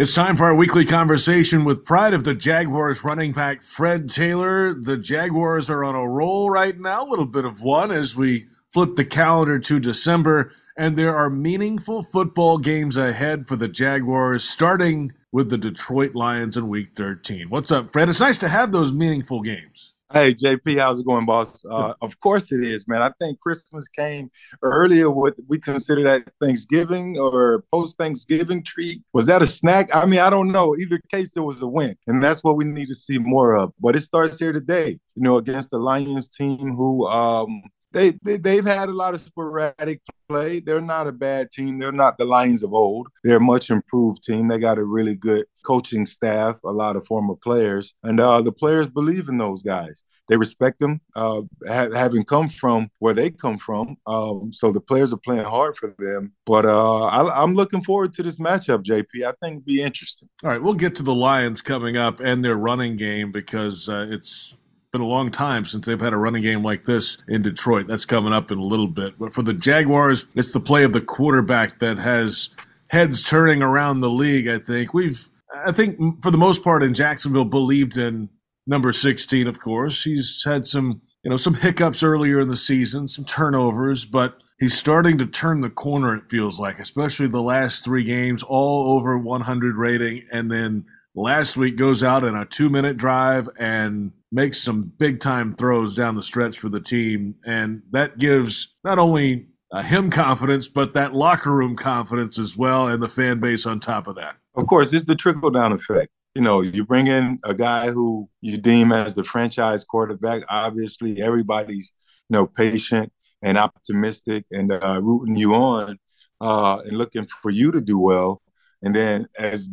It's time for our weekly conversation with pride of the Jaguars running back Fred Taylor. The Jaguars are on a roll right now, a little bit of one as we flip the calendar to December, and there are meaningful football games ahead for the Jaguars, starting with the Detroit Lions in Week 13. What's up, Fred? It's nice to have those meaningful games. Hey JP, how's it going, boss? Uh, of course it is, man. I think Christmas came earlier. What we consider that Thanksgiving or post Thanksgiving treat was that a snack? I mean, I don't know. Either case, it was a win, and that's what we need to see more of. But it starts here today, you know, against the Lions team, who um, they, they have had a lot of sporadic play. They're not a bad team. They're not the Lions of old. They're a much improved team. They got a really good coaching staff, a lot of former players, and uh, the players believe in those guys. They respect them, uh, ha- having come from where they come from. Um, so the players are playing hard for them. But uh, I, am looking forward to this matchup, JP. I think it'll be interesting. All right, we'll get to the Lions coming up and their running game because uh, it's been a long time since they've had a running game like this in Detroit. That's coming up in a little bit. But for the Jaguars, it's the play of the quarterback that has heads turning around the league, I think. We've I think for the most part in Jacksonville believed in number 16, of course. He's had some, you know, some hiccups earlier in the season, some turnovers, but he's starting to turn the corner, it feels like, especially the last three games, all over 100 rating. And then last week goes out in a two minute drive and makes some big time throws down the stretch for the team. And that gives not only uh, him confidence, but that locker room confidence as well, and the fan base on top of that. Of course, it's the trickle down effect. You know, you bring in a guy who you deem as the franchise quarterback. Obviously, everybody's you know patient and optimistic and uh, rooting you on uh, and looking for you to do well. And then, as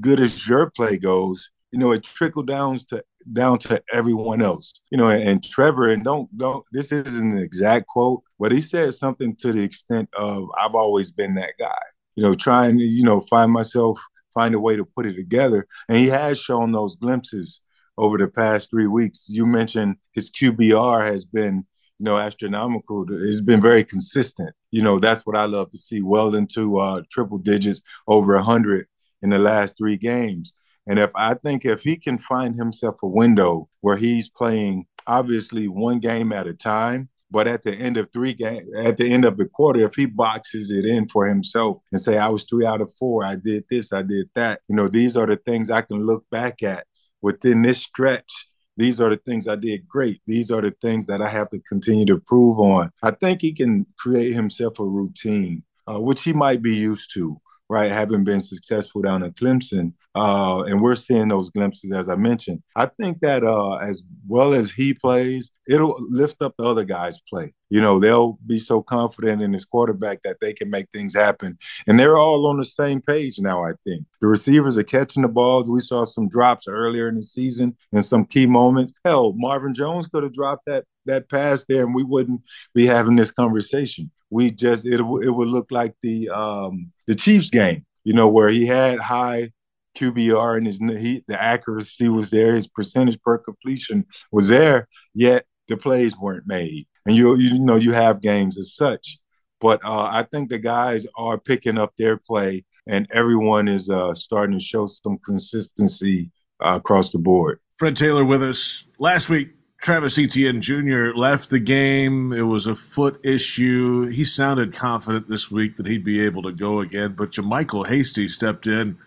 good as your play goes, you know, it trickle down to down to everyone else. You know, and, and, Trevor, and don't don't this isn't an exact quote, but he said something to the extent of I've always been that guy. You know, trying to, you know, find myself, find a way to put it together. And he has shown those glimpses over the past three weeks. You mentioned his QBR has been, you know, astronomical. It's been very consistent. You know, that's what I love to see. Well into uh, triple digits, over hundred in the last three games. And if I think if he can find himself a window where he's playing obviously one game at a time, but at the end of three game, at the end of the quarter, if he boxes it in for himself and say, I was three out of four, I did this, I did that, you know, these are the things I can look back at within this stretch. These are the things I did great. These are the things that I have to continue to prove on. I think he can create himself a routine, uh, which he might be used to right, having been successful down at Clemson. Uh, and we're seeing those glimpses, as I mentioned. I think that uh, as well as he plays, it'll lift up the other guys' play. You know, they'll be so confident in his quarterback that they can make things happen. And they're all on the same page now, I think. The receivers are catching the balls. We saw some drops earlier in the season in some key moments. Hell, Marvin Jones could have dropped that that pass there and we wouldn't be having this conversation. We just it, it would look like the um the Chiefs game, you know, where he had high QBR and his he, the accuracy was there, his percentage per completion was there, yet the plays weren't made. And you you know you have games as such, but uh, I think the guys are picking up their play, and everyone is uh, starting to show some consistency uh, across the board. Fred Taylor with us last week. Travis Etienne Jr. left the game. It was a foot issue. He sounded confident this week that he'd be able to go again, but JaMycal Hasty stepped in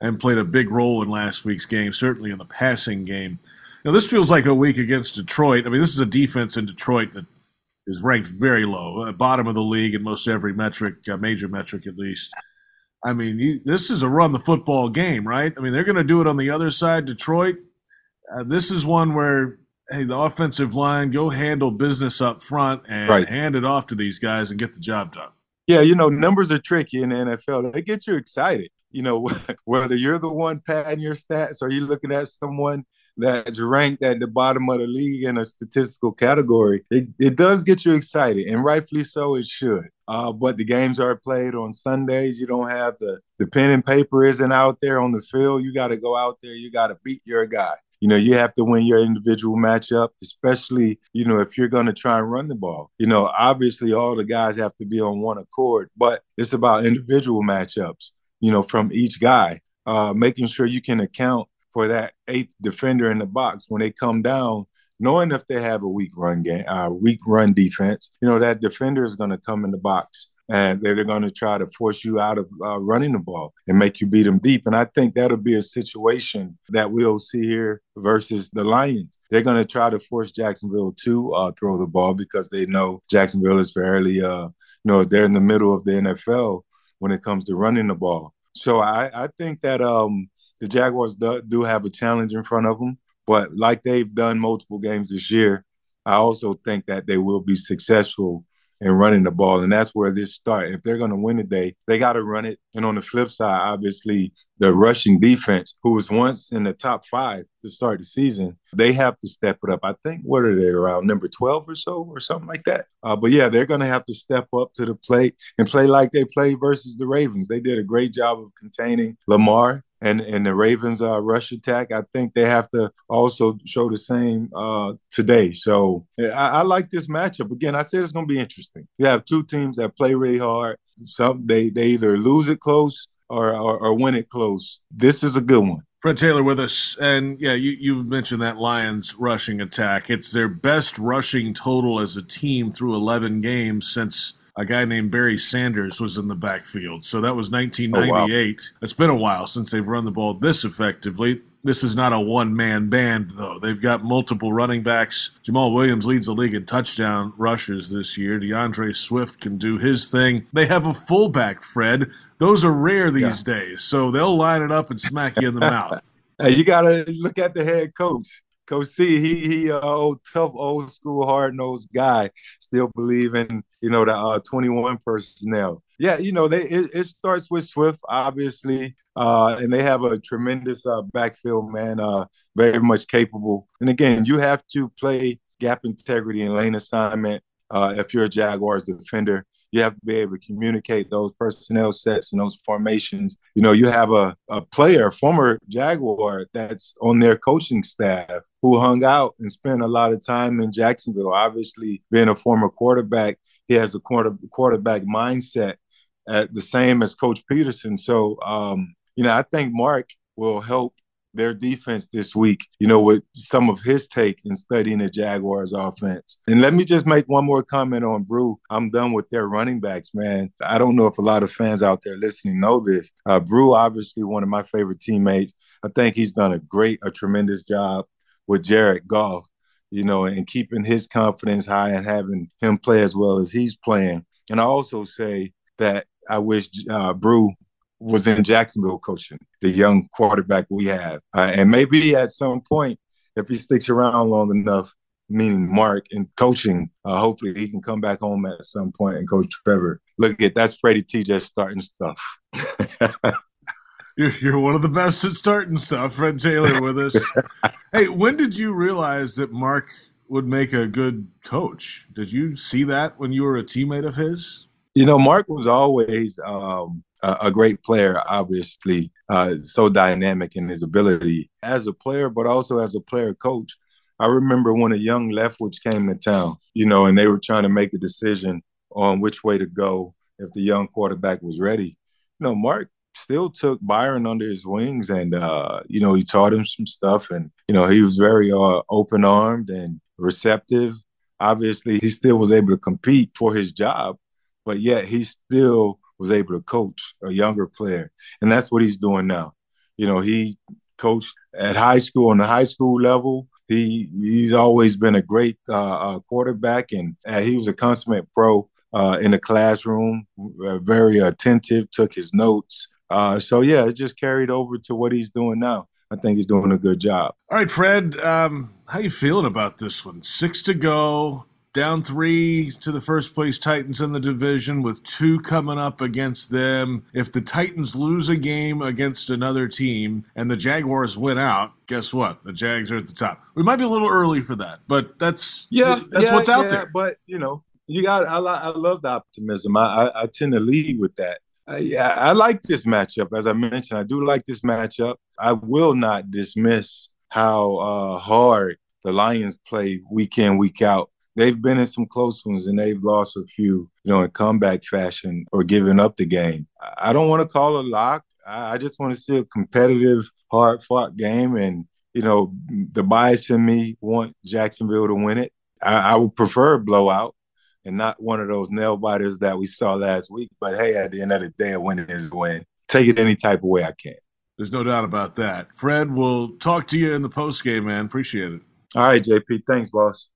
and played a big role in last week's game, certainly in the passing game. Now, this feels like a week against Detroit. I mean, this is a defense in Detroit that is ranked very low, uh, bottom of the league in most every metric, uh, major metric at least. I mean, you, this is a run the football game, right? I mean, they're going to do it on the other side, Detroit. Uh, this is one where hey, the offensive line, go handle business up front and right. hand it off to these guys and get the job done. Yeah, you know, numbers are tricky in the NFL. They get you excited. You know, whether you're the one padding your stats or you're looking at someone that's ranked at the bottom of the league in a statistical category, it, it does get you excited, and rightfully so, it should. Uh, but the games are played on Sundays. You don't have the the pen and paper isn't out there on the field. You got to go out there. You got to beat your guy you know, you have to win your individual matchup, especially, you know, if you're going to try and run the ball. You know, obviously all the guys have to be on one accord, but it's about individual matchups, you know, from each guy. uh, making sure you can account for that eighth defender in the box when they come down, knowing if they have a weak run game, uh, weak run defense. You know that defender is going to come in the box and they're going to try to force you out of uh, running the ball and make you beat them deep. And I think that'll be a situation that we'll see here versus the Lions. They're going to try to force Jacksonville to uh, throw the ball because they know Jacksonville is fairly, uh, you know, they're in the middle of the NFL when it comes to running the ball. So I, I think that um, the Jaguars do, do have a challenge in front of them. But like they've done multiple games this year, I also think that they will be successful and running the ball. And that's where this start. If they're going to win today, they got to run it. And on the flip side, obviously, the rushing defense, who was once in the top five to start the season, they have to step it up. I think, what are they, around number 12 or so, or something like that? Uh, but yeah, they're going to have to step up to the plate and play like they played versus the Ravens. They did a great job of containing Lamar and and the Ravens uh, rush attack. I think they have to also show the same uh, today. So I, I, like this matchup. Again, I said it's going to be interesting. You have two teams that play really hard. Some they they either lose it close or, or, or win it close. This is a good one. Fred Taylor with us, and yeah, you, you mentioned that Lions rushing attack. It's their best rushing total as a team through 11 games since a guy named Barry Sanders was in the backfield. So that was 1998. Oh, wow. It's been a while since they've run the ball this effectively. This is not a one man band, though. They've got multiple running backs. Jamaal Williams leads the league in touchdown rushes this year. D'Andre Swift can do his thing. They have a fullback, Fred. Those are rare these yeah. days, so they'll line it up and smack you in the mouth. Hey, you got to look at the head coach. Coach C, he he uh, old tough old school hard nosed guy. Still believe in you know the uh, 21 personnel. Yeah, you know they it, it starts with Swift obviously, uh, and they have a tremendous uh, backfield man, uh, very much capable. And again, you have to play gap integrity and lane assignment uh, if you're a Jaguars defender, you have to be able to communicate those personnel sets and those formations. You know, you have a, a player, former Jaguar, that's on their coaching staff who hung out and spent a lot of time in Jacksonville. Obviously, being a former quarterback, he has a quarter, quarterback mindset at the same as Coach Pederson. So, um, you know, I think Mark will help their defense this week, you know, with some of his take in studying the Jaguars offense. And let me just make one more comment on Brew. I'm done with their running backs, man. I don't know if a lot of fans out there listening know this. Uh, Bru, obviously one of my favorite teammates. I think he's done a great, a tremendous job with Jared Goff, you know, and keeping his confidence high and having him play as well as he's playing. And I also say that I wish uh, Bru was in Jacksonville coaching the young quarterback we have. Uh, and maybe at some point, if he sticks around long enough, meaning Mark in coaching, uh, hopefully he can come back home at some point and coach Trevor. Look at that's Freddie T just starting stuff. you're, you're one of the best at starting stuff. Fred Taylor with us. hey, when did you realize that Mark would make a good coach? Did you see that when you were a teammate of his? You know, Mark was always um, a, great player, obviously, uh, so dynamic in his ability as a player, but also as a player coach. I remember when a young Leftwich came to town, you know, and they were trying to make a decision on which way to go if the young quarterback was ready. You know, Mark still took Byron under his wings and, uh, you know, he taught him some stuff and, you know, he was very uh, open armed and receptive. Obviously, he still was able to compete for his job, but yet he still was able to coach a younger player, and that's what he's doing now. You know, he coached at high school on the high school level. He he's always been a great uh, uh, quarterback, and uh, he was a consummate pro uh, in the classroom. Uh, very attentive, took his notes. Uh, so yeah, it just carried over to what he's doing now. I think he's doing a good job. All right, Fred, um, how you feeling about this one? Six to go down three to the first place Titans in the division with two coming up against them. If the Titans lose a game against another team and the Jaguars win out, guess what? The Jags are at the top. We might be a little early for that, but that's yeah, that's yeah, what's out yeah, there. But you know, you got I, I love the optimism. I, I, I tend to lead with that. Uh, yeah, I like this matchup. As I mentioned, I do like this matchup. I will not dismiss how uh, hard the Lions play week in, week out they've been in some close ones and they've lost a few, you know, in comeback fashion or giving up the game. I don't want to call a lock. I just want to see a competitive, hard fought game. And, you know, the bias in me want Jacksonville to win it. I, I would prefer a blowout and not one of those nail biters that we saw last week. But hey, at the end of the day, a win is a win. Take it any type of way I can. There's no doubt about that. Fred, we'll talk to you in the post game, man. Appreciate it. All right, JP. Thanks, boss.